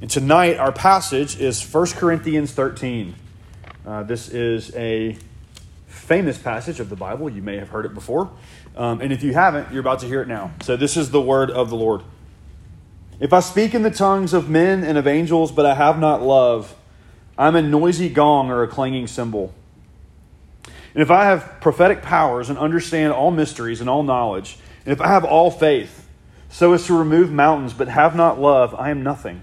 And tonight, our passage is 1 Corinthians 13. Uh, this is a famous passage of the Bible. You may have heard it before. Um, and if you haven't, you're about to hear it now. So, this is the word of the Lord. If I speak in the tongues of men and of angels, but I have not love, I'm a noisy gong or a clanging cymbal. And if I have prophetic powers and understand all mysteries and all knowledge, and if I have all faith, so as to remove mountains, but have not love, I am nothing.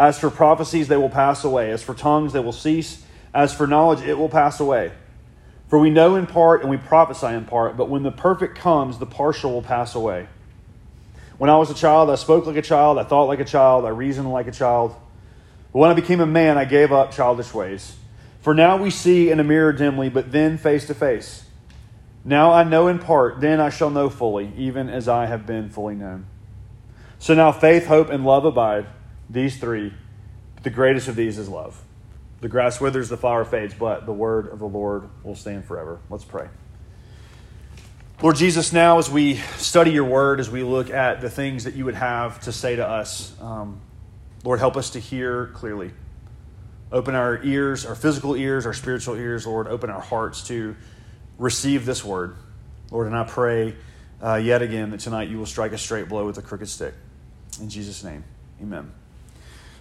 As for prophecies, they will pass away. As for tongues, they will cease. As for knowledge, it will pass away. For we know in part and we prophesy in part, but when the perfect comes, the partial will pass away. When I was a child, I spoke like a child, I thought like a child, I reasoned like a child. But when I became a man, I gave up childish ways. For now we see in a mirror dimly, but then face to face. Now I know in part, then I shall know fully, even as I have been fully known. So now faith, hope, and love abide, these three. The greatest of these is love. The grass withers, the flower fades, but the word of the Lord will stand forever. Let's pray. Lord Jesus, now as we study your word, as we look at the things that you would have to say to us, um, Lord, help us to hear clearly. Open our ears, our physical ears, our spiritual ears, Lord. Open our hearts to receive this word. Lord, and I pray uh, yet again that tonight you will strike a straight blow with a crooked stick. In Jesus' name, amen.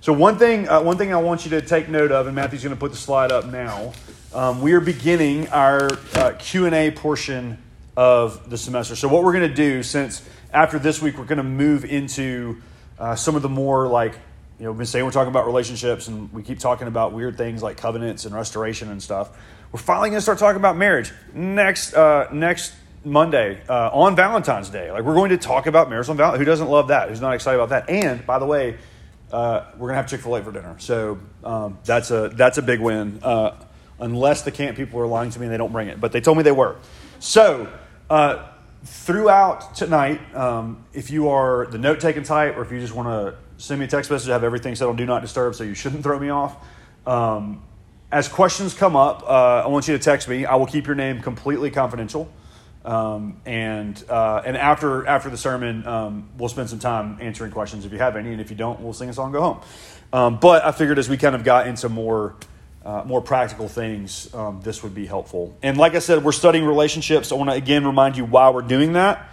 So one thing, uh, one thing I want you to take note of, and Matthew's going to put the slide up now. Um, we are beginning our uh, Q and A portion of the semester. So, what we're going to do, since after this week, we're going to move into uh, some of the more like, you know, we've been saying we're talking about relationships and we keep talking about weird things like covenants and restoration and stuff. We're finally going to start talking about marriage next, uh, next Monday uh, on Valentine's Day. Like, we're going to talk about marriage on Valentine's Who doesn't love that? Who's not excited about that? And, by the way, uh, we're to have Chick fil A for dinner. So, um, that's, a, that's a big win. Uh, unless the camp people are lying to me and they don't bring it. But they told me they were. So, uh, throughout tonight, um, if you are the note taking type or if you just want to send me a text message, I have everything set on Do Not Disturb, so you shouldn't throw me off. Um, as questions come up, uh, I want you to text me. I will keep your name completely confidential. Um, and uh, and after after the sermon, um, we'll spend some time answering questions if you have any, and if you don't, we'll sing a song, and go home. Um, but I figured as we kind of got into more uh, more practical things, um, this would be helpful. And like I said, we're studying relationships. I want to again remind you why we're doing that.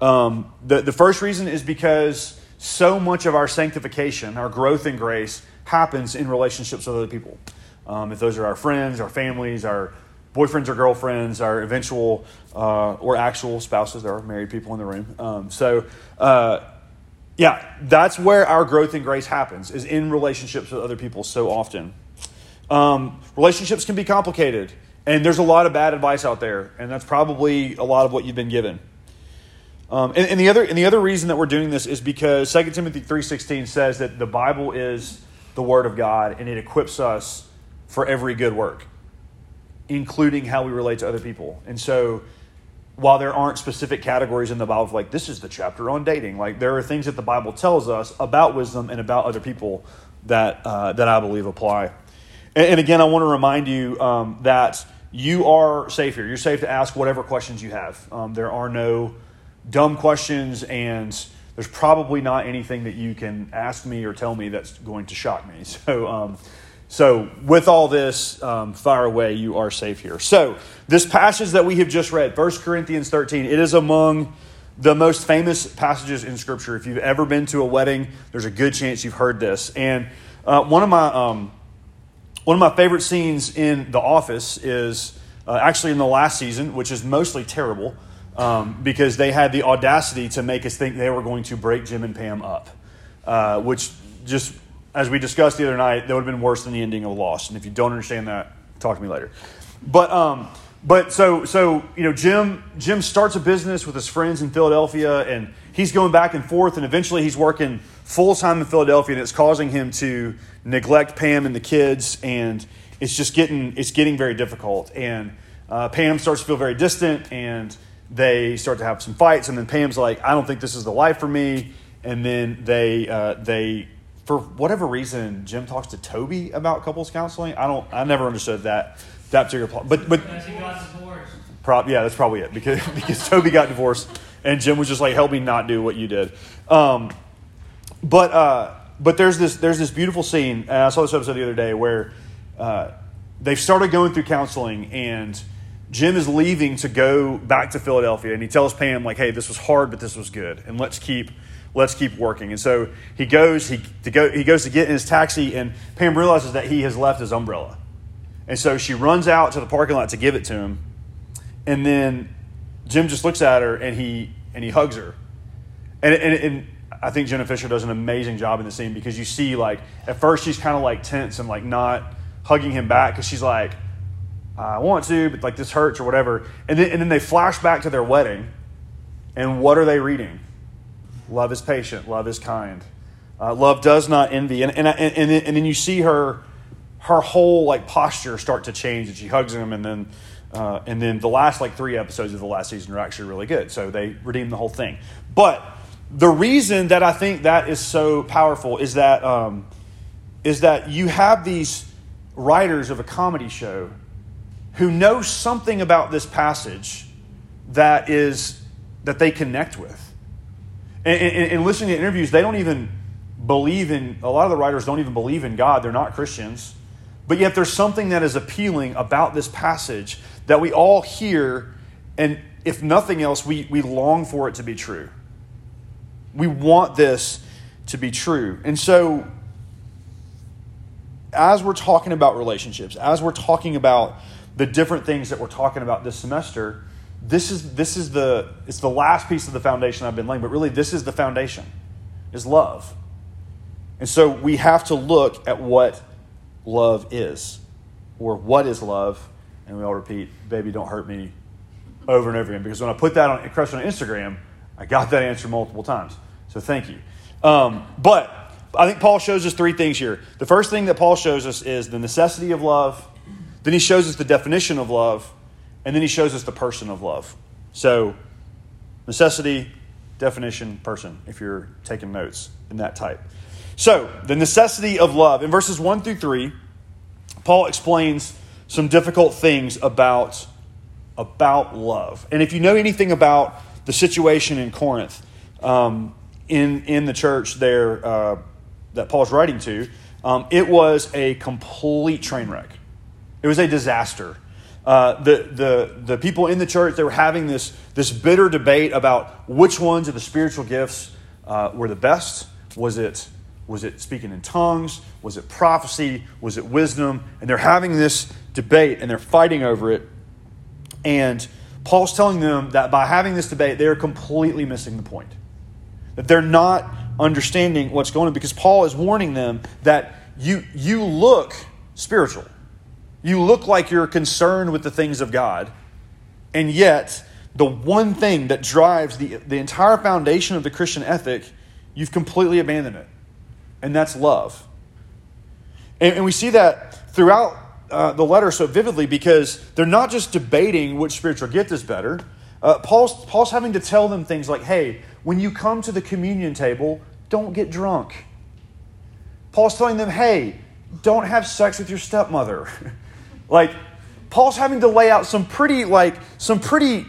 Um, the, the first reason is because so much of our sanctification, our growth in grace, happens in relationships with other people. Um, if those are our friends, our families, our boyfriends or girlfriends, our eventual uh, or actual spouses, there are married people in the room. Um, so, uh, yeah, that's where our growth in grace happens, is in relationships with other people so often. Um, relationships can be complicated, and there's a lot of bad advice out there, and that's probably a lot of what you've been given. Um, and, and, the other and the other reason that we're doing this is because 2 Timothy three sixteen says that the Bible is the Word of God, and it equips us for every good work, including how we relate to other people. And so, while there aren't specific categories in the Bible, like this is the chapter on dating, like there are things that the Bible tells us about wisdom and about other people that uh, that I believe apply. And, and again, I want to remind you um, that you are safe here. You're safe to ask whatever questions you have. Um, there are no dumb questions, and there's probably not anything that you can ask me or tell me that's going to shock me. So, um, so with all this, um, fire away, you are safe here. So, this passage that we have just read, 1 Corinthians 13, it is among the most famous passages in Scripture. If you've ever been to a wedding, there's a good chance you've heard this. And uh, one of my um, one of my favorite scenes in The Office is uh, actually in the last season, which is mostly terrible um, because they had the audacity to make us think they were going to break Jim and Pam up, uh, which just, as we discussed the other night, that would have been worse than the ending of Lost. And if you don't understand that, talk to me later. But, um, but so, so, you know, Jim, Jim starts a business with his friends in Philadelphia and he's going back and forth and eventually he's working full time in Philadelphia and it's causing him to neglect Pam and the kids, and it's just getting it's getting very difficult. And uh, Pam starts to feel very distant, and they start to have some fights. And then Pam's like, "I don't think this is the life for me." And then they uh, they for whatever reason, Jim talks to Toby about couples counseling. I don't. I never understood that that particular plot. But but prob- yeah, that's probably it because because Toby got divorced and Jim was just like, "Help me not do what you did." Um, but uh, but there's this there's this beautiful scene, and I saw this episode the other day where uh, they've started going through counseling, and Jim is leaving to go back to Philadelphia, and he tells Pam like, "Hey, this was hard, but this was good, and let's keep." Let's keep working. And so he goes. He to go. He goes to get in his taxi, and Pam realizes that he has left his umbrella, and so she runs out to the parking lot to give it to him, and then Jim just looks at her and he and he hugs her, and, and, and I think Jenna Fischer does an amazing job in the scene because you see like at first she's kind of like tense and like not hugging him back because she's like I want to but like this hurts or whatever, and then and then they flash back to their wedding, and what are they reading? Love is patient, love is kind, uh, love does not envy, and and, and and then you see her her whole like posture start to change, and she hugs him, and then. Uh, and then the last like three episodes of the last season are actually really good. So they redeem the whole thing. But the reason that I think that is so powerful is that um, is that you have these writers of a comedy show who know something about this passage that is that they connect with. And, and, and listening to interviews, they don't even believe in a lot of the writers don't even believe in God. They're not Christians. But yet there's something that is appealing about this passage that we all hear, and if nothing else, we, we long for it to be true. We want this to be true. And so, as we're talking about relationships, as we're talking about the different things that we're talking about this semester, this is this is the it's the last piece of the foundation I've been laying, but really this is the foundation is love. And so we have to look at what love is or what is love and we all repeat, baby, don't hurt me over and over again. Because when I put that on, question on Instagram, I got that answer multiple times. So thank you. Um, but I think Paul shows us three things here. The first thing that Paul shows us is the necessity of love, then he shows us the definition of love, and then he shows us the person of love. So, necessity, definition, person, if you're taking notes in that type. So, the necessity of love. In verses 1 through 3, Paul explains some difficult things about, about love. And if you know anything about the situation in Corinth, um, in, in the church there uh, that Paul's writing to, um, it was a complete train wreck. It was a disaster. Uh, the, the, the people in the church, they were having this, this bitter debate about which ones of the spiritual gifts uh, were the best. Was it was it speaking in tongues? Was it prophecy? Was it wisdom? And they're having this debate and they're fighting over it. And Paul's telling them that by having this debate, they're completely missing the point. That they're not understanding what's going on because Paul is warning them that you, you look spiritual. You look like you're concerned with the things of God. And yet, the one thing that drives the, the entire foundation of the Christian ethic, you've completely abandoned it and that's love. And, and we see that throughout uh, the letter so vividly because they're not just debating which spiritual gift is better. Uh, Paul's, Paul's having to tell them things like, hey, when you come to the communion table, don't get drunk. Paul's telling them, hey, don't have sex with your stepmother. like, Paul's having to lay out some pretty, like, some pretty,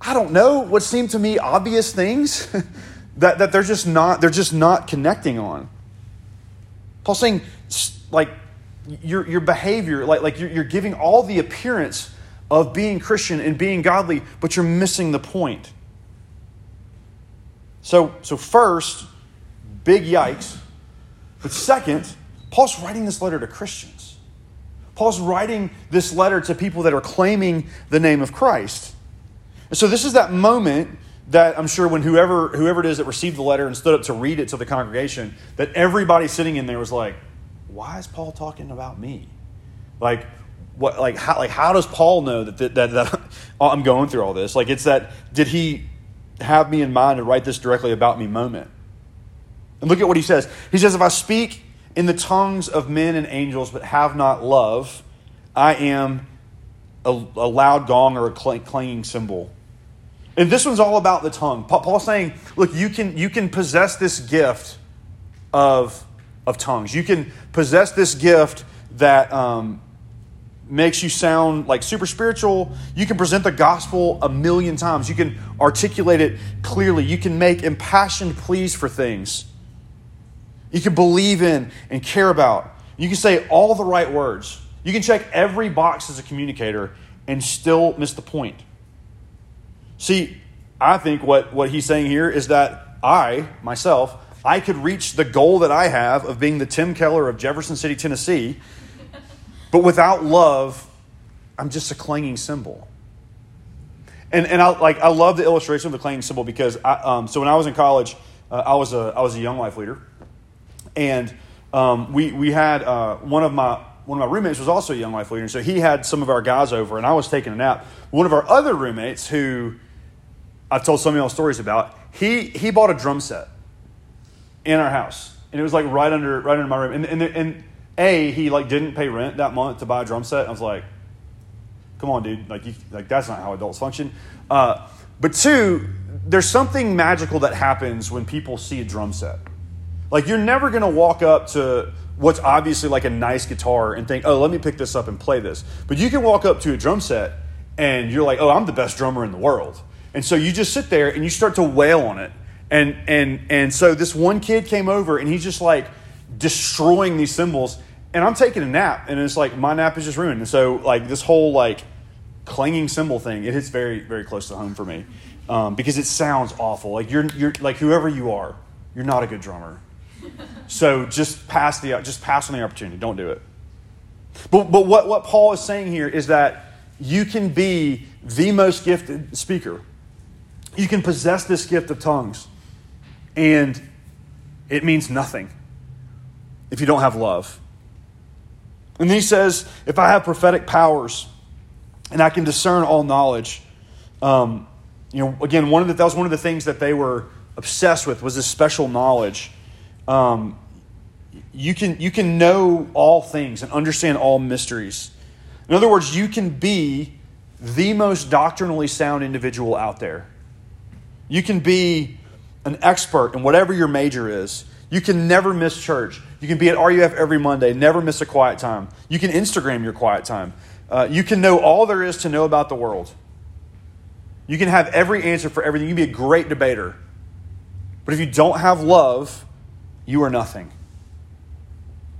I don't know, what seem to me obvious things that, that they're just not they're just not connecting on. Paul's saying like your, your behavior like, like you're, you're giving all the appearance of being christian and being godly but you're missing the point. So so first big yikes. But second paul's writing this letter to christians paul's writing this letter to people that are claiming the name of christ and so this is that moment that I'm sure when whoever whoever it is that received the letter and stood up to read it to the congregation, that everybody sitting in there was like, "Why is Paul talking about me?" Like, what? Like how? Like how does Paul know that that, that, that I'm going through all this? Like it's that did he have me in mind to write this directly about me moment? And look at what he says. He says, "If I speak in the tongues of men and angels, but have not love, I am a, a loud gong or a clanging cymbal. And this one's all about the tongue. Paul's saying, look, you can, you can possess this gift of, of tongues. You can possess this gift that um, makes you sound like super spiritual. You can present the gospel a million times. You can articulate it clearly. You can make impassioned pleas for things. You can believe in and care about. You can say all the right words. You can check every box as a communicator and still miss the point. See, I think what, what he's saying here is that I, myself, I could reach the goal that I have of being the Tim Keller of Jefferson City, Tennessee, but without love, I'm just a clanging cymbal. And, and I, like, I love the illustration of the clanging cymbal because I, um, so when I was in college, uh, I, was a, I was a young life leader. And um, we, we had uh, one of my one of my roommates was also a young life leader, and so he had some of our guys over, and I was taking a nap. One of our other roommates, who I've told some of y'all stories about, he he bought a drum set in our house, and it was like right under right under my room. And and, and a he like didn't pay rent that month to buy a drum set. I was like, come on, dude, like you, like that's not how adults function. Uh, but two, there's something magical that happens when people see a drum set. Like you're never gonna walk up to what's obviously like a nice guitar and think, oh, let me pick this up and play this. But you can walk up to a drum set and you're like, oh, I'm the best drummer in the world. And so you just sit there and you start to wail on it. And and and so this one kid came over and he's just like destroying these cymbals. And I'm taking a nap, and it's like my nap is just ruined. And so like this whole like clanging cymbal thing, it hits very very close to home for me um, because it sounds awful. Like you're you're like whoever you are, you're not a good drummer. So just pass the just pass on the opportunity. Don't do it. But but what, what Paul is saying here is that you can be the most gifted speaker. You can possess this gift of tongues. And it means nothing if you don't have love. And he says, if I have prophetic powers and I can discern all knowledge, um, you know, again, one of the, that was one of the things that they were obsessed with was this special knowledge um, you, can, you can know all things and understand all mysteries. In other words, you can be the most doctrinally sound individual out there. You can be an expert in whatever your major is. You can never miss church. You can be at RUF every Monday, never miss a quiet time. You can Instagram your quiet time. Uh, you can know all there is to know about the world. You can have every answer for everything. You can be a great debater. But if you don't have love, you are nothing.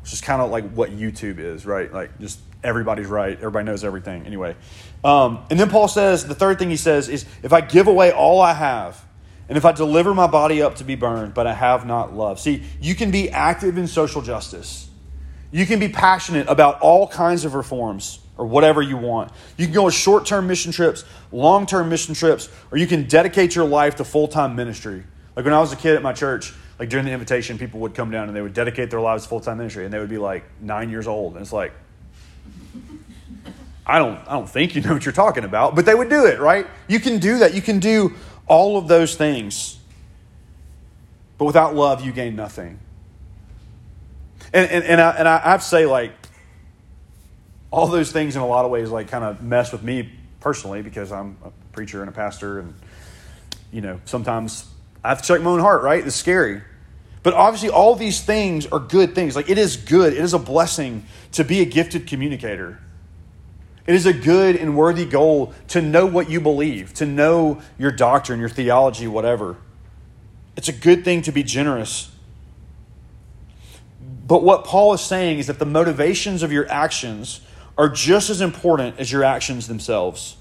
Which is kind of like what YouTube is, right? Like just everybody's right, everybody knows everything. Anyway. Um, and then Paul says, the third thing he says is if I give away all I have, and if I deliver my body up to be burned, but I have not love. See, you can be active in social justice. You can be passionate about all kinds of reforms or whatever you want. You can go on short term mission trips, long term mission trips, or you can dedicate your life to full time ministry. Like when I was a kid at my church, like during the invitation, people would come down and they would dedicate their lives to full time ministry, and they would be like nine years old, and it's like, I don't, I don't think you know what you're talking about, but they would do it, right? You can do that. You can do all of those things, but without love, you gain nothing. And and and I, and I to say, like, all those things in a lot of ways, like, kind of mess with me personally because I'm a preacher and a pastor, and you know, sometimes I have to check my own heart, right? It's scary. But obviously, all these things are good things. Like, it is good, it is a blessing to be a gifted communicator. It is a good and worthy goal to know what you believe, to know your doctrine, your theology, whatever. It's a good thing to be generous. But what Paul is saying is that the motivations of your actions are just as important as your actions themselves.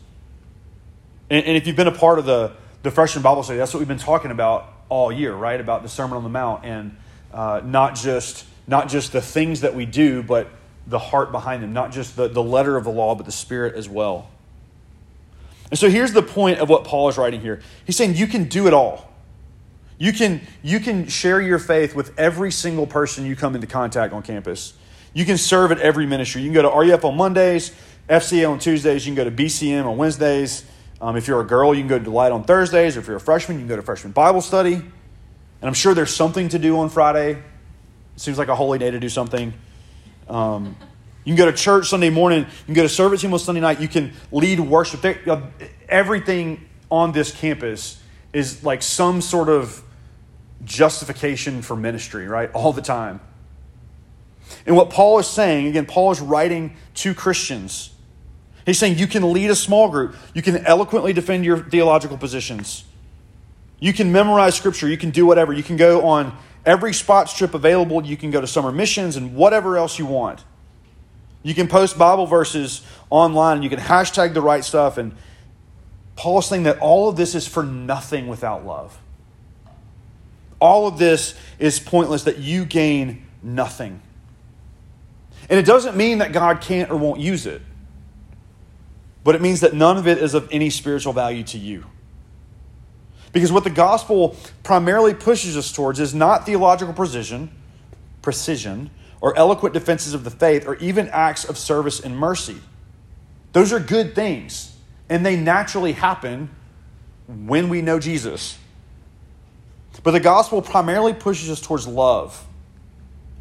And, and if you've been a part of the the freshman Bible study, that's what we've been talking about all year, right? About the Sermon on the Mount and uh, not just not just the things that we do, but the heart behind them, not just the, the letter of the law, but the spirit as well. And so here's the point of what Paul is writing here. He's saying you can do it all. You can, you can share your faith with every single person you come into contact on campus. You can serve at every ministry. You can go to RUF on Mondays, FCA on Tuesdays, you can go to BCM on Wednesdays, um, if you're a girl, you can go to Delight on Thursdays. Or if you're a freshman, you can go to freshman Bible study. And I'm sure there's something to do on Friday. It seems like a holy day to do something. Um, you can go to church Sunday morning. You can go to service team on Sunday night. You can lead worship. There, uh, everything on this campus is like some sort of justification for ministry, right? All the time. And what Paul is saying, again, Paul is writing to Christians. He's saying you can lead a small group, you can eloquently defend your theological positions, you can memorize scripture, you can do whatever, you can go on every spot trip available, you can go to summer missions and whatever else you want. You can post Bible verses online, you can hashtag the right stuff. And Paul is saying that all of this is for nothing without love. All of this is pointless, that you gain nothing. And it doesn't mean that God can't or won't use it, but it means that none of it is of any spiritual value to you. Because what the gospel primarily pushes us towards is not theological precision, precision, or eloquent defenses of the faith, or even acts of service and mercy. Those are good things, and they naturally happen when we know Jesus. But the gospel primarily pushes us towards love.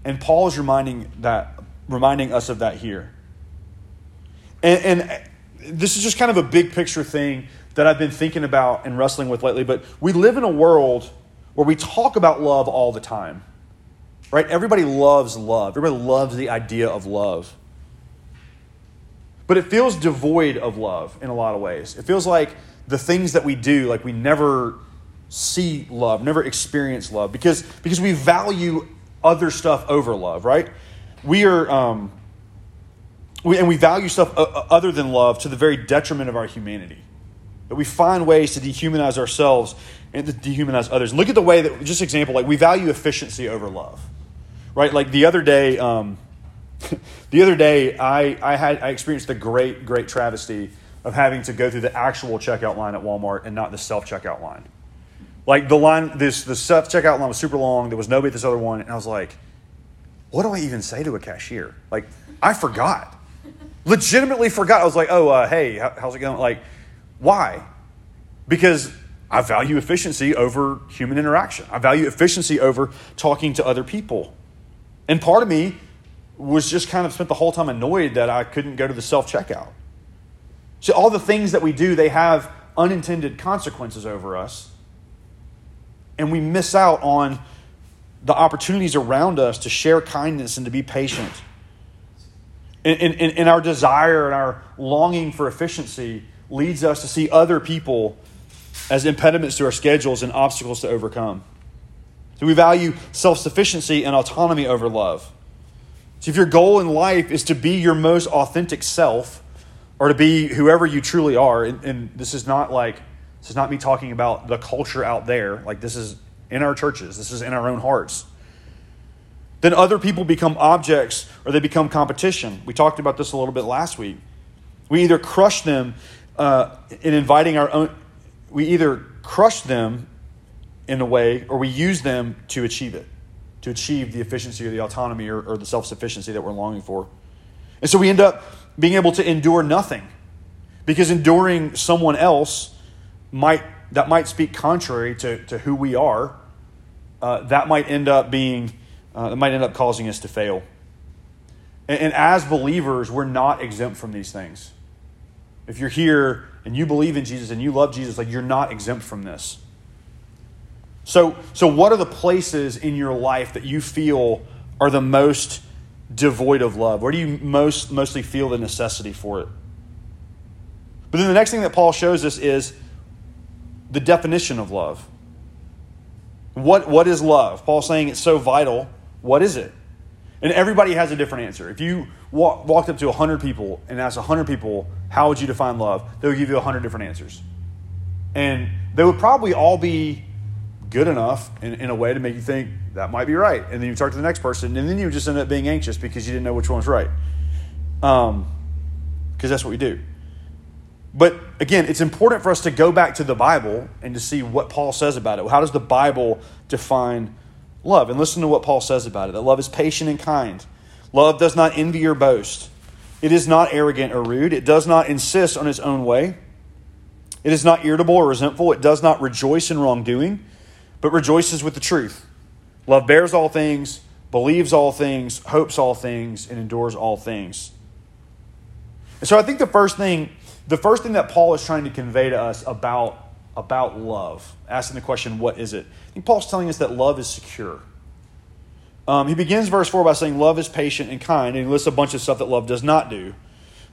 And Paul is reminding that reminding us of that here. And, and, this is just kind of a big picture thing that I've been thinking about and wrestling with lately. But we live in a world where we talk about love all the time, right? Everybody loves love, everybody loves the idea of love. But it feels devoid of love in a lot of ways. It feels like the things that we do, like we never see love, never experience love, because, because we value other stuff over love, right? We are, um, we, and we value stuff uh, uh, other than love to the very detriment of our humanity. That we find ways to dehumanize ourselves and to dehumanize others. look at the way that, just example, like we value efficiency over love, right? Like the other day, um, the other day, I, I had I experienced the great, great travesty of having to go through the actual checkout line at Walmart and not the self checkout line. Like the line, this the self checkout line was super long. There was nobody at this other one, and I was like, what do I even say to a cashier? Like, I forgot. Legitimately forgot. I was like, oh, uh, hey, how's it going? Like, why? Because I value efficiency over human interaction. I value efficiency over talking to other people. And part of me was just kind of spent the whole time annoyed that I couldn't go to the self checkout. See, all the things that we do, they have unintended consequences over us. And we miss out on the opportunities around us to share kindness and to be patient. And, and, and our desire and our longing for efficiency leads us to see other people as impediments to our schedules and obstacles to overcome. So we value self sufficiency and autonomy over love. So if your goal in life is to be your most authentic self, or to be whoever you truly are, and, and this is not like this is not me talking about the culture out there. Like this is in our churches. This is in our own hearts. Then other people become objects or they become competition. We talked about this a little bit last week. We either crush them uh, in inviting our own. We either crush them in a way, or we use them to achieve it to achieve the efficiency or the autonomy or, or the self sufficiency that we're longing for. And so we end up being able to endure nothing because enduring someone else might that might speak contrary to, to who we are uh, that might end up being uh, that might end up causing us to fail and, and as believers we're not exempt from these things if you're here and you believe in jesus and you love jesus like you're not exempt from this so, so what are the places in your life that you feel are the most devoid of love? Where do you most mostly feel the necessity for it? But then the next thing that Paul shows us is the definition of love. What, what is love? Paul's saying it's so vital. What is it? And everybody has a different answer. If you walk, walked up to 100 people and asked 100 people, how would you define love? They would give you 100 different answers. And they would probably all be good enough in, in a way to make you think that might be right. And then you talk to the next person, and then you just end up being anxious because you didn't know which one was right. Um, because that's what we do. But again, it's important for us to go back to the Bible and to see what Paul says about it. How does the Bible define love? And listen to what Paul says about it that love is patient and kind. Love does not envy or boast. It is not arrogant or rude. It does not insist on its own way. It is not irritable or resentful. It does not rejoice in wrongdoing but rejoices with the truth. Love bears all things, believes all things, hopes all things, and endures all things. And so I think the first thing, the first thing that Paul is trying to convey to us about, about love, asking the question, what is it? I think Paul's telling us that love is secure. Um, he begins verse 4 by saying, Love is patient and kind, and he lists a bunch of stuff that love does not do,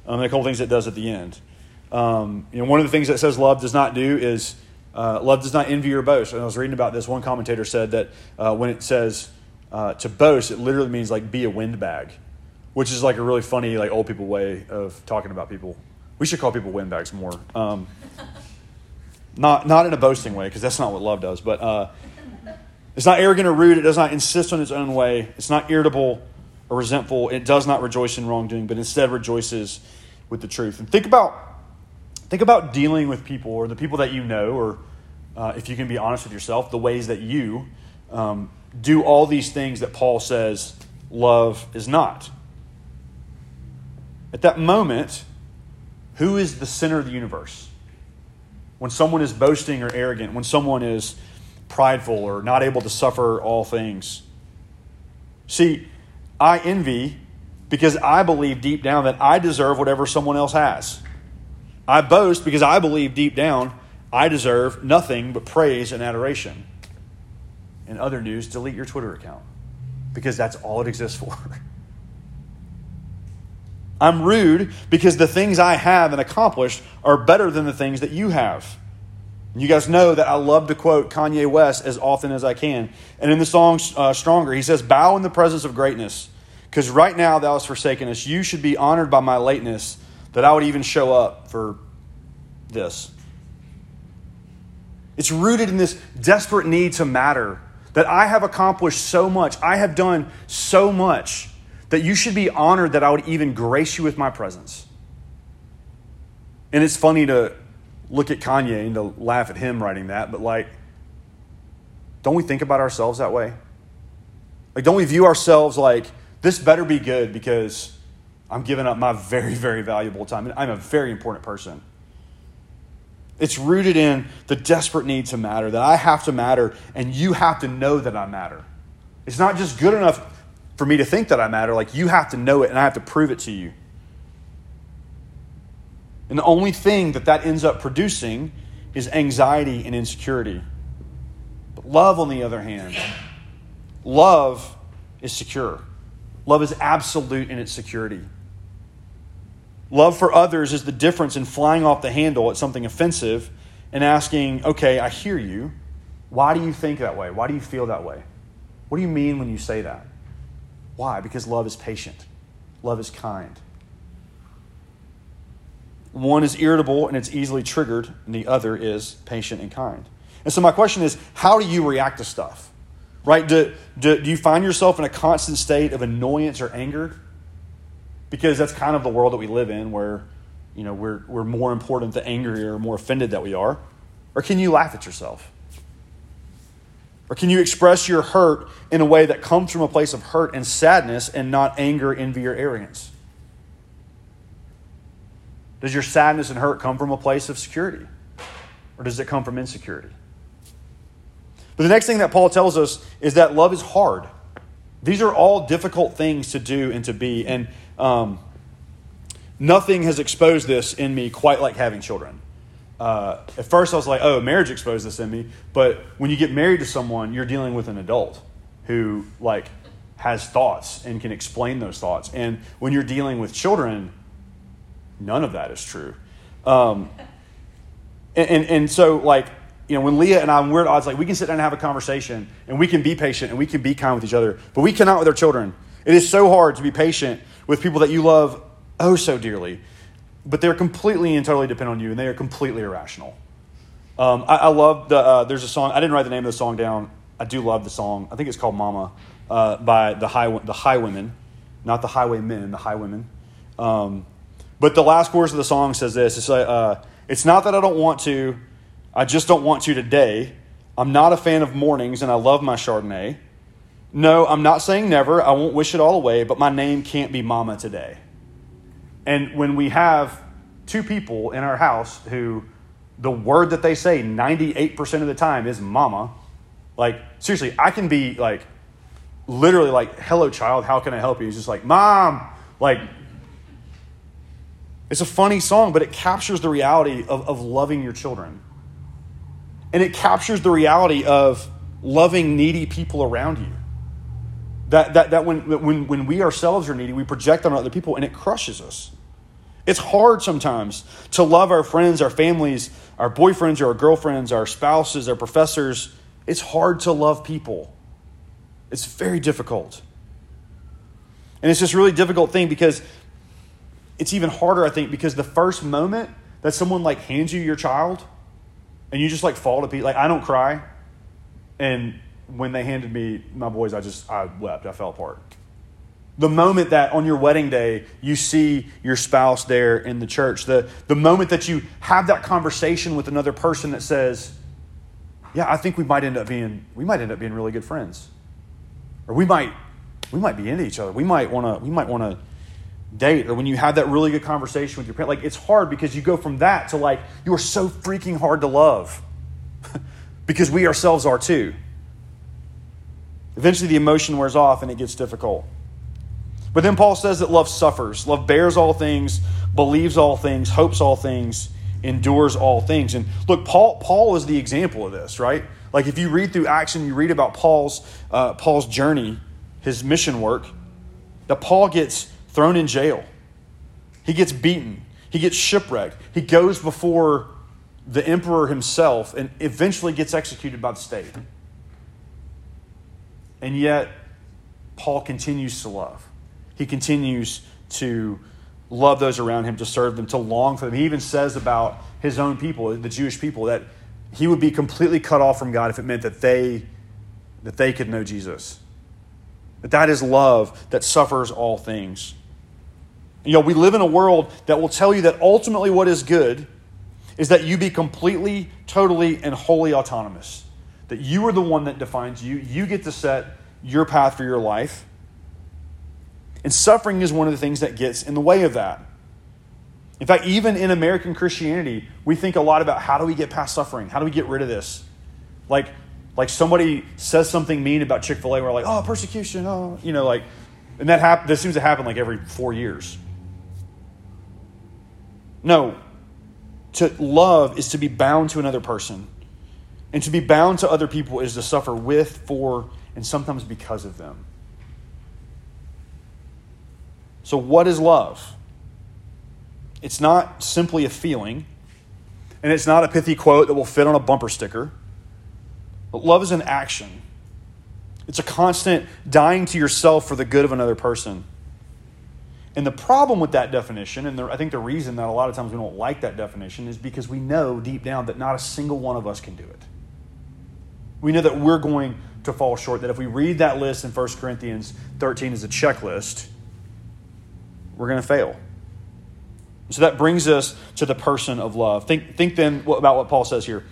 um, and a couple things it does at the end. Um, you know, one of the things that says love does not do is uh, love does not envy or boast. And I was reading about this. One commentator said that uh, when it says uh, to boast, it literally means like be a windbag, which is like a really funny, like old people way of talking about people. We should call people windbags more. Um, not, not in a boasting way, because that's not what love does, but uh, it's not arrogant or rude. It does not insist on its own way. It's not irritable or resentful. It does not rejoice in wrongdoing, but instead rejoices with the truth. And think about, think about dealing with people or the people that you know, or uh, if you can be honest with yourself, the ways that you um, do all these things that Paul says love is not. At that moment, who is the center of the universe? When someone is boasting or arrogant, when someone is prideful or not able to suffer all things. See, I envy because I believe deep down that I deserve whatever someone else has. I boast because I believe deep down I deserve nothing but praise and adoration. In other news, delete your Twitter account because that's all it exists for. I'm rude because the things I have and accomplished are better than the things that you have. You guys know that I love to quote Kanye West as often as I can. And in the song uh, Stronger, he says, Bow in the presence of greatness, because right now thou hast forsaken us. You should be honored by my lateness, that I would even show up for this. It's rooted in this desperate need to matter, that I have accomplished so much, I have done so much, that you should be honored that I would even grace you with my presence. And it's funny to look at Kanye and to laugh at him writing that, but like, don't we think about ourselves that way? Like, don't we view ourselves like, this better be good because I'm giving up my very, very valuable time. And I'm a very important person. It's rooted in the desperate need to matter, that I have to matter, and you have to know that I matter. It's not just good enough for me to think that I matter, like, you have to know it, and I have to prove it to you. And the only thing that that ends up producing is anxiety and insecurity. But love, on the other hand, love is secure. Love is absolute in its security. Love for others is the difference in flying off the handle at something offensive and asking, okay, I hear you. Why do you think that way? Why do you feel that way? What do you mean when you say that? Why? Because love is patient, love is kind. One is irritable and it's easily triggered, and the other is patient and kind. And so, my question is how do you react to stuff? Right? Do, do, do you find yourself in a constant state of annoyance or anger? Because that's kind of the world that we live in where you know, we're, we're more important the angrier or more offended that we are. Or can you laugh at yourself? Or can you express your hurt in a way that comes from a place of hurt and sadness and not anger, envy, or arrogance? Does your sadness and hurt come from a place of security? Or does it come from insecurity? But the next thing that Paul tells us is that love is hard. These are all difficult things to do and to be. And um, nothing has exposed this in me quite like having children. Uh, at first, I was like, oh, marriage exposed this in me. But when you get married to someone, you're dealing with an adult who, like, has thoughts and can explain those thoughts. And when you're dealing with children, None of that is true. Um, and, and, and, so, like, you know, when Leah and I, we're at odds, like, we can sit down and have a conversation and we can be patient and we can be kind with each other, but we cannot with our children. It is so hard to be patient with people that you love oh so dearly, but they're completely and totally dependent on you and they are completely irrational. Um, I, I, love the, uh, there's a song, I didn't write the name of the song down. I do love the song. I think it's called Mama uh, by the High, the Highwomen, not the Highwaymen, the Highwomen. Um, but the last chorus of the song says this it's, uh, it's not that I don't want to, I just don't want to today. I'm not a fan of mornings and I love my Chardonnay. No, I'm not saying never. I won't wish it all away, but my name can't be Mama today. And when we have two people in our house who the word that they say 98% of the time is Mama, like, seriously, I can be like literally like, hello, child, how can I help you? He's just like, mom, like, it's a funny song, but it captures the reality of, of loving your children. And it captures the reality of loving needy people around you. That, that, that when, when, when we ourselves are needy, we project on other people and it crushes us. It's hard sometimes to love our friends, our families, our boyfriends or our girlfriends, our spouses, our professors. It's hard to love people. It's very difficult. And it's this really difficult thing because it's even harder, I think, because the first moment that someone like hands you your child and you just like fall to pieces, like I don't cry. And when they handed me my boys, I just, I wept. I fell apart. The moment that on your wedding day you see your spouse there in the church, the, the moment that you have that conversation with another person that says, Yeah, I think we might end up being we might end up being really good friends. Or we might we might be into each other. We might wanna we might wanna date or when you have that really good conversation with your parent like it's hard because you go from that to like you are so freaking hard to love because we ourselves are too eventually the emotion wears off and it gets difficult but then paul says that love suffers love bears all things believes all things hopes all things endures all things and look paul paul is the example of this right like if you read through acts and you read about paul's uh, paul's journey his mission work that paul gets thrown in jail. He gets beaten. He gets shipwrecked. He goes before the emperor himself and eventually gets executed by the state. And yet, Paul continues to love. He continues to love those around him, to serve them, to long for them. He even says about his own people, the Jewish people, that he would be completely cut off from God if it meant that they that they could know Jesus. That that is love that suffers all things. You know, we live in a world that will tell you that ultimately what is good is that you be completely, totally, and wholly autonomous. That you are the one that defines you. You get to set your path for your life. And suffering is one of the things that gets in the way of that. In fact, even in American Christianity, we think a lot about how do we get past suffering? How do we get rid of this? Like, like somebody says something mean about Chick fil A, we're like, oh, persecution, oh, you know, like, and that, hap- that seems to happen like every four years. No. To love is to be bound to another person. And to be bound to other people is to suffer with, for, and sometimes because of them. So, what is love? It's not simply a feeling, and it's not a pithy quote that will fit on a bumper sticker. But love is an action. It's a constant dying to yourself for the good of another person. And the problem with that definition, and the, I think the reason that a lot of times we don't like that definition, is because we know deep down that not a single one of us can do it. We know that we're going to fall short, that if we read that list in 1 Corinthians 13 as a checklist, we're going to fail. So that brings us to the person of love. Think, think then about what Paul says here.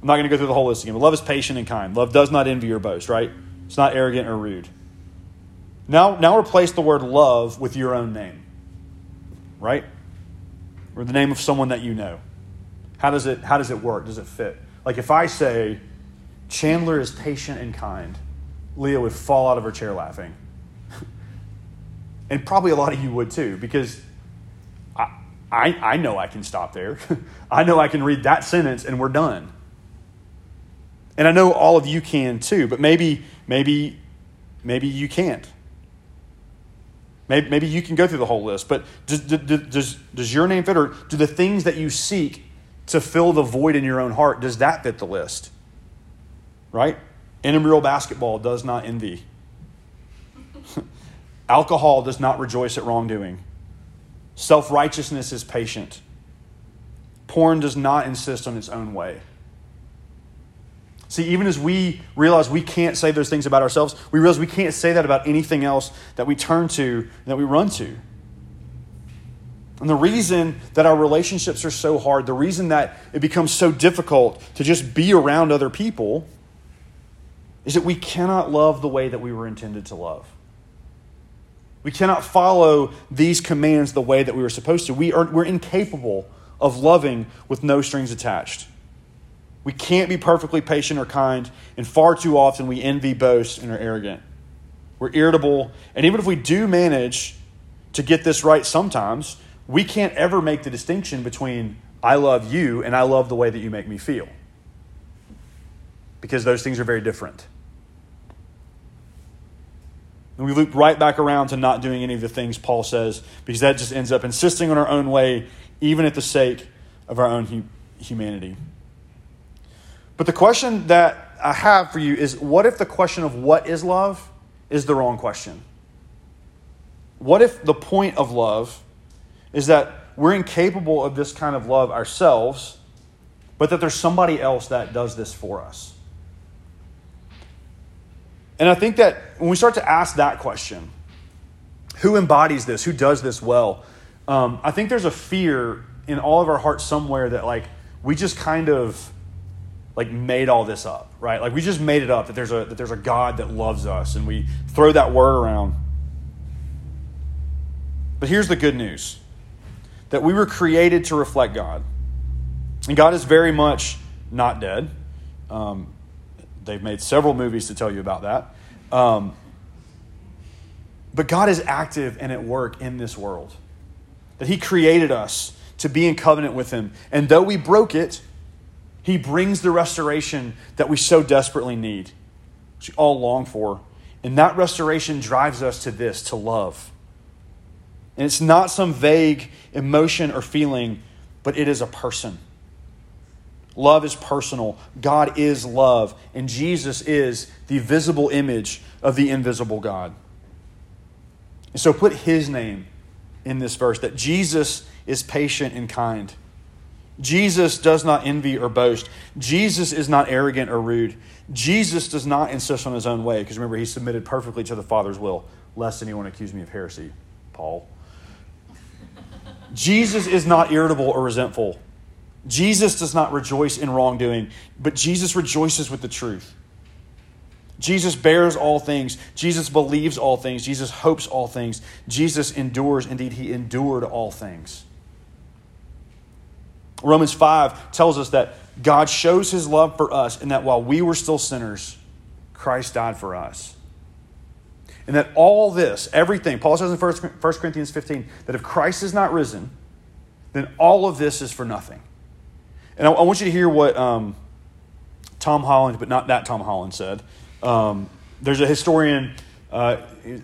I'm not going to go through the whole list again, but love is patient and kind. Love does not envy or boast, right? It's not arrogant or rude. Now, now replace the word love with your own name, right? Or the name of someone that you know. How does it, how does it work? Does it fit? Like if I say, Chandler is patient and kind, Leah would fall out of her chair laughing. and probably a lot of you would too, because I, I, I know I can stop there. I know I can read that sentence and we're done. And I know all of you can too, but maybe, maybe, maybe you can't. Maybe, maybe you can go through the whole list, but does, does, does your name fit, or do the things that you seek to fill the void in your own heart, does that fit the list? Right? Intramural basketball does not envy. Alcohol does not rejoice at wrongdoing. Self righteousness is patient. Porn does not insist on its own way. See, even as we realize we can't say those things about ourselves, we realize we can't say that about anything else that we turn to, that we run to. And the reason that our relationships are so hard, the reason that it becomes so difficult to just be around other people, is that we cannot love the way that we were intended to love. We cannot follow these commands the way that we were supposed to. We are, we're incapable of loving with no strings attached. We can't be perfectly patient or kind, and far too often we envy, boast, and are arrogant. we're irritable, and even if we do manage to get this right sometimes, we can't ever make the distinction between I love you and I love the way that you make me feel. Because those things are very different. And we loop right back around to not doing any of the things Paul says, because that just ends up insisting on our own way, even at the sake of our own hu- humanity. But the question that I have for you is what if the question of what is love is the wrong question? What if the point of love is that we're incapable of this kind of love ourselves, but that there's somebody else that does this for us? And I think that when we start to ask that question, who embodies this? Who does this well? Um, I think there's a fear in all of our hearts somewhere that like we just kind of like made all this up, right? Like we just made it up that there's a that there's a God that loves us, and we throw that word around. But here's the good news: that we were created to reflect God, and God is very much not dead. Um, they've made several movies to tell you about that. Um, but God is active and at work in this world. That He created us to be in covenant with Him. And though we broke it, He brings the restoration that we so desperately need, which we all long for. And that restoration drives us to this, to love. And it's not some vague emotion or feeling, but it is a person. Love is personal. God is love. And Jesus is the visible image of the invisible God. And so put his name in this verse that Jesus is patient and kind. Jesus does not envy or boast. Jesus is not arrogant or rude. Jesus does not insist on his own way, because remember, he submitted perfectly to the Father's will, lest anyone accuse me of heresy, Paul. Jesus is not irritable or resentful. Jesus does not rejoice in wrongdoing, but Jesus rejoices with the truth. Jesus bears all things. Jesus believes all things. Jesus hopes all things. Jesus endures. Indeed, he endured all things. Romans 5 tells us that God shows his love for us and that while we were still sinners, Christ died for us. And that all this, everything, Paul says in 1 Corinthians 15, that if Christ is not risen, then all of this is for nothing. And I, I want you to hear what um, Tom Holland, but not that Tom Holland, said. Um, there's a historian, uh,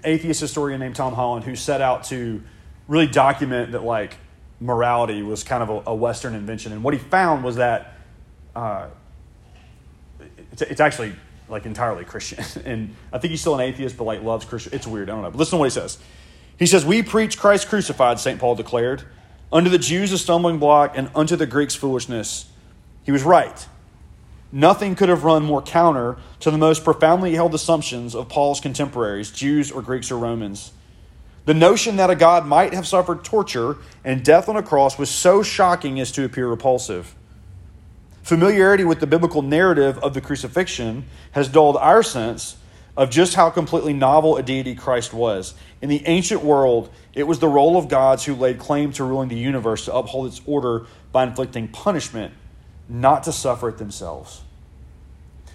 atheist historian named Tom Holland, who set out to really document that like morality was kind of a, a Western invention. And what he found was that uh, it's, it's actually like entirely Christian. and I think he's still an atheist, but like loves Christian. It's weird. I don't know. But listen to what he says. He says, We preach Christ crucified, St. Paul declared. Unto the Jews a stumbling block, and unto the Greeks foolishness. He was right. Nothing could have run more counter to the most profoundly held assumptions of Paul's contemporaries, Jews or Greeks or Romans. The notion that a God might have suffered torture and death on a cross was so shocking as to appear repulsive. Familiarity with the biblical narrative of the crucifixion has dulled our sense of just how completely novel a deity Christ was. In the ancient world, it was the role of gods who laid claim to ruling the universe to uphold its order by inflicting punishment, not to suffer it themselves.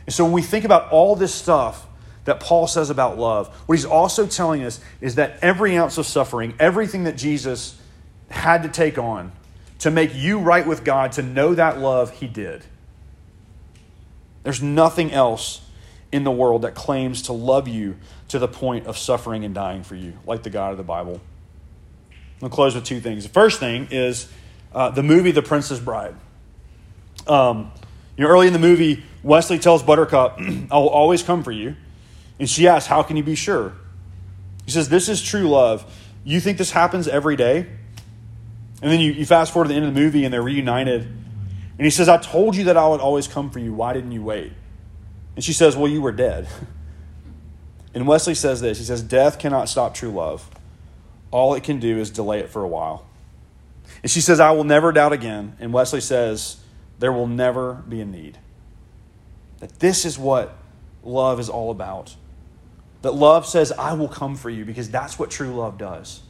And so when we think about all this stuff that Paul says about love, what he's also telling us is that every ounce of suffering, everything that Jesus had to take on to make you right with God, to know that love, he did. There's nothing else in the world that claims to love you to the point of suffering and dying for you, like the God of the Bible. I'll close with two things. The first thing is uh, the movie The Princess Bride. Um, you know, early in the movie, Westley tells Buttercup, I will always come for you. And she asks, How can you be sure? He says, This is true love. You think this happens every day? And then you, you fast forward to the end of the movie and they're reunited. And he says, I told you that I would always come for you. Why didn't you wait? And she says, Well, you were dead. And Westley says this He says, Death cannot stop true love. All it can do is delay it for a while. And she says, I will never doubt again. And Westley says, There will never be a need. That this is what love is all about. That love says, I will come for you because that's what true love does.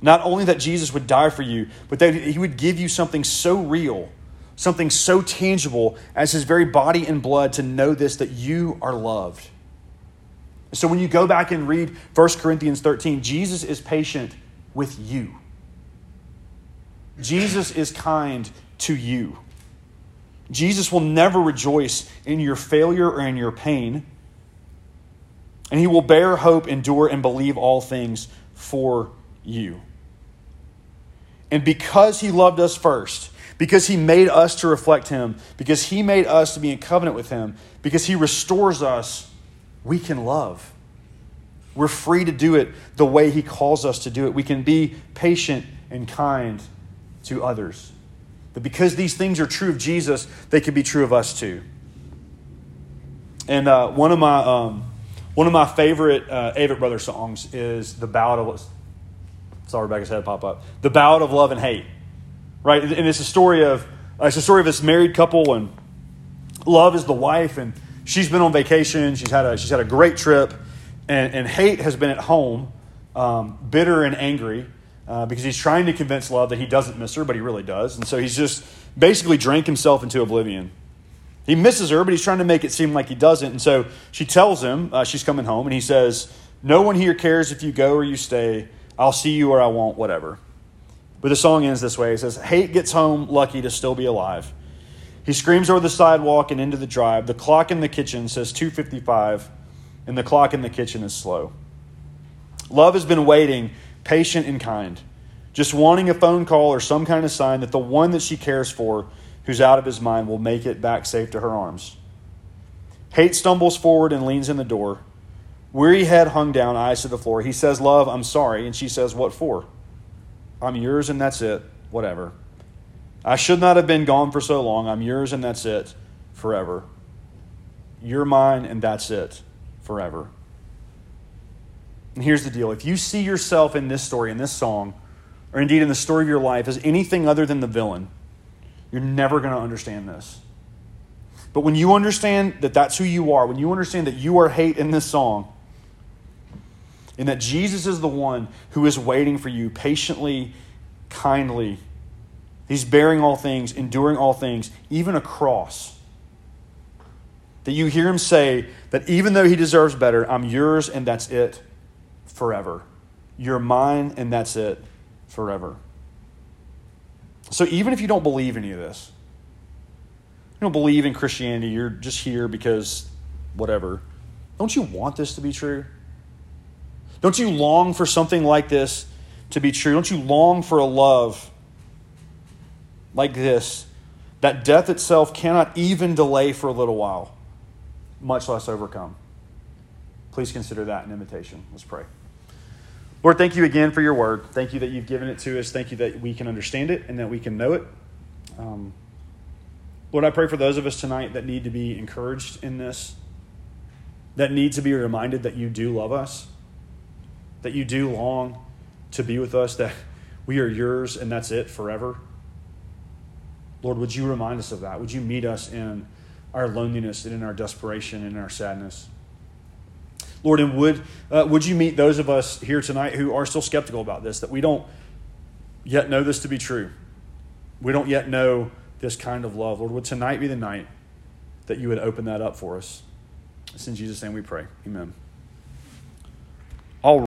Not only that Jesus would die for you, but that he would give you something so real something so tangible as his very body and blood to know this that you are loved. So when you go back and read 1 Corinthians 13, Jesus is patient with you. Jesus is kind to you. Jesus will never rejoice in your failure or in your pain. And he will bear hope, endure, and believe all things for you. And because he loved us first, because he made us to reflect him, because he made us to be in covenant with him, because he restores us, we can love. We're free to do it the way he calls us to do it. We can be patient and kind to others. But because these things are true of Jesus, they can be true of us too. And uh, one of my um, one of my favorite uh, Avett Brothers songs is "The Ballad of." Saw Rebecca's head pop up. "The Ballad of Love and Hate," right? And it's a story of uh, it's a story of this married couple, and Love is the wife, and she's been on vacation. She's had a she's had a great trip, and, and Hate has been at home, um, bitter and angry uh, because he's trying to convince Love that he doesn't miss her, but he really does. And so he's just basically drank himself into oblivion. He misses her, but he's trying to make it seem like he doesn't. And so she tells him uh, she's coming home, and he says, No one here cares if you go or you stay. I'll see you or I won't, whatever. But the song ends this way. It says, Hate gets home lucky to still be alive. He screams over the sidewalk and into the drive. The clock in the kitchen says 255, and the clock in the kitchen is slow. Love has been waiting patient and kind, just wanting a phone call or some kind of sign that the one that she cares for, who's out of his mind, will make it back safe to her arms. Hate stumbles forward and leans in the door. Weary head hung down, eyes to the floor. He says, Love, I'm sorry. And she says, What for? I'm yours and that's it. Whatever. I should not have been gone for so long. I'm yours and that's it. Forever. You're mine and that's it. Forever. And here's the deal if you see yourself in this story, in this song, or indeed in the story of your life as anything other than the villain, you're never going to understand this. But when you understand that that's who you are, when you understand that you are hate in this song, and that Jesus is the one who is waiting for you patiently, kindly, He's bearing all things, enduring all things, even a cross. That you hear Him say that even though He deserves better, I'm yours and that's it forever. You're mine, and that's it forever. So even if you don't believe any of this, you don't believe in Christianity, you're just here because whatever. Don't you want this to be true? Don't you long for something like this to be true? Don't you long for a love like this that death itself cannot even delay for a little while, much less overcome? Please consider that an invitation. Let's pray. Lord, thank you again for your word. Thank you that you've given it to us. Thank you that we can understand it and that we can know it. Um, Lord, I pray for those of us tonight that need to be encouraged in this, that need to be reminded that you do love us, that you do long to be with us, that we are yours and that's it forever. Lord, would you remind us of that? Would you meet us in our loneliness and in our desperation and in our sadness? Lord, and would, uh, would you meet those of us here tonight who are still skeptical about this, that we don't yet know this to be true? We don't yet know this kind of love. Lord, would tonight be the night that you would open that up for us? It's in Jesus' name we pray. Amen.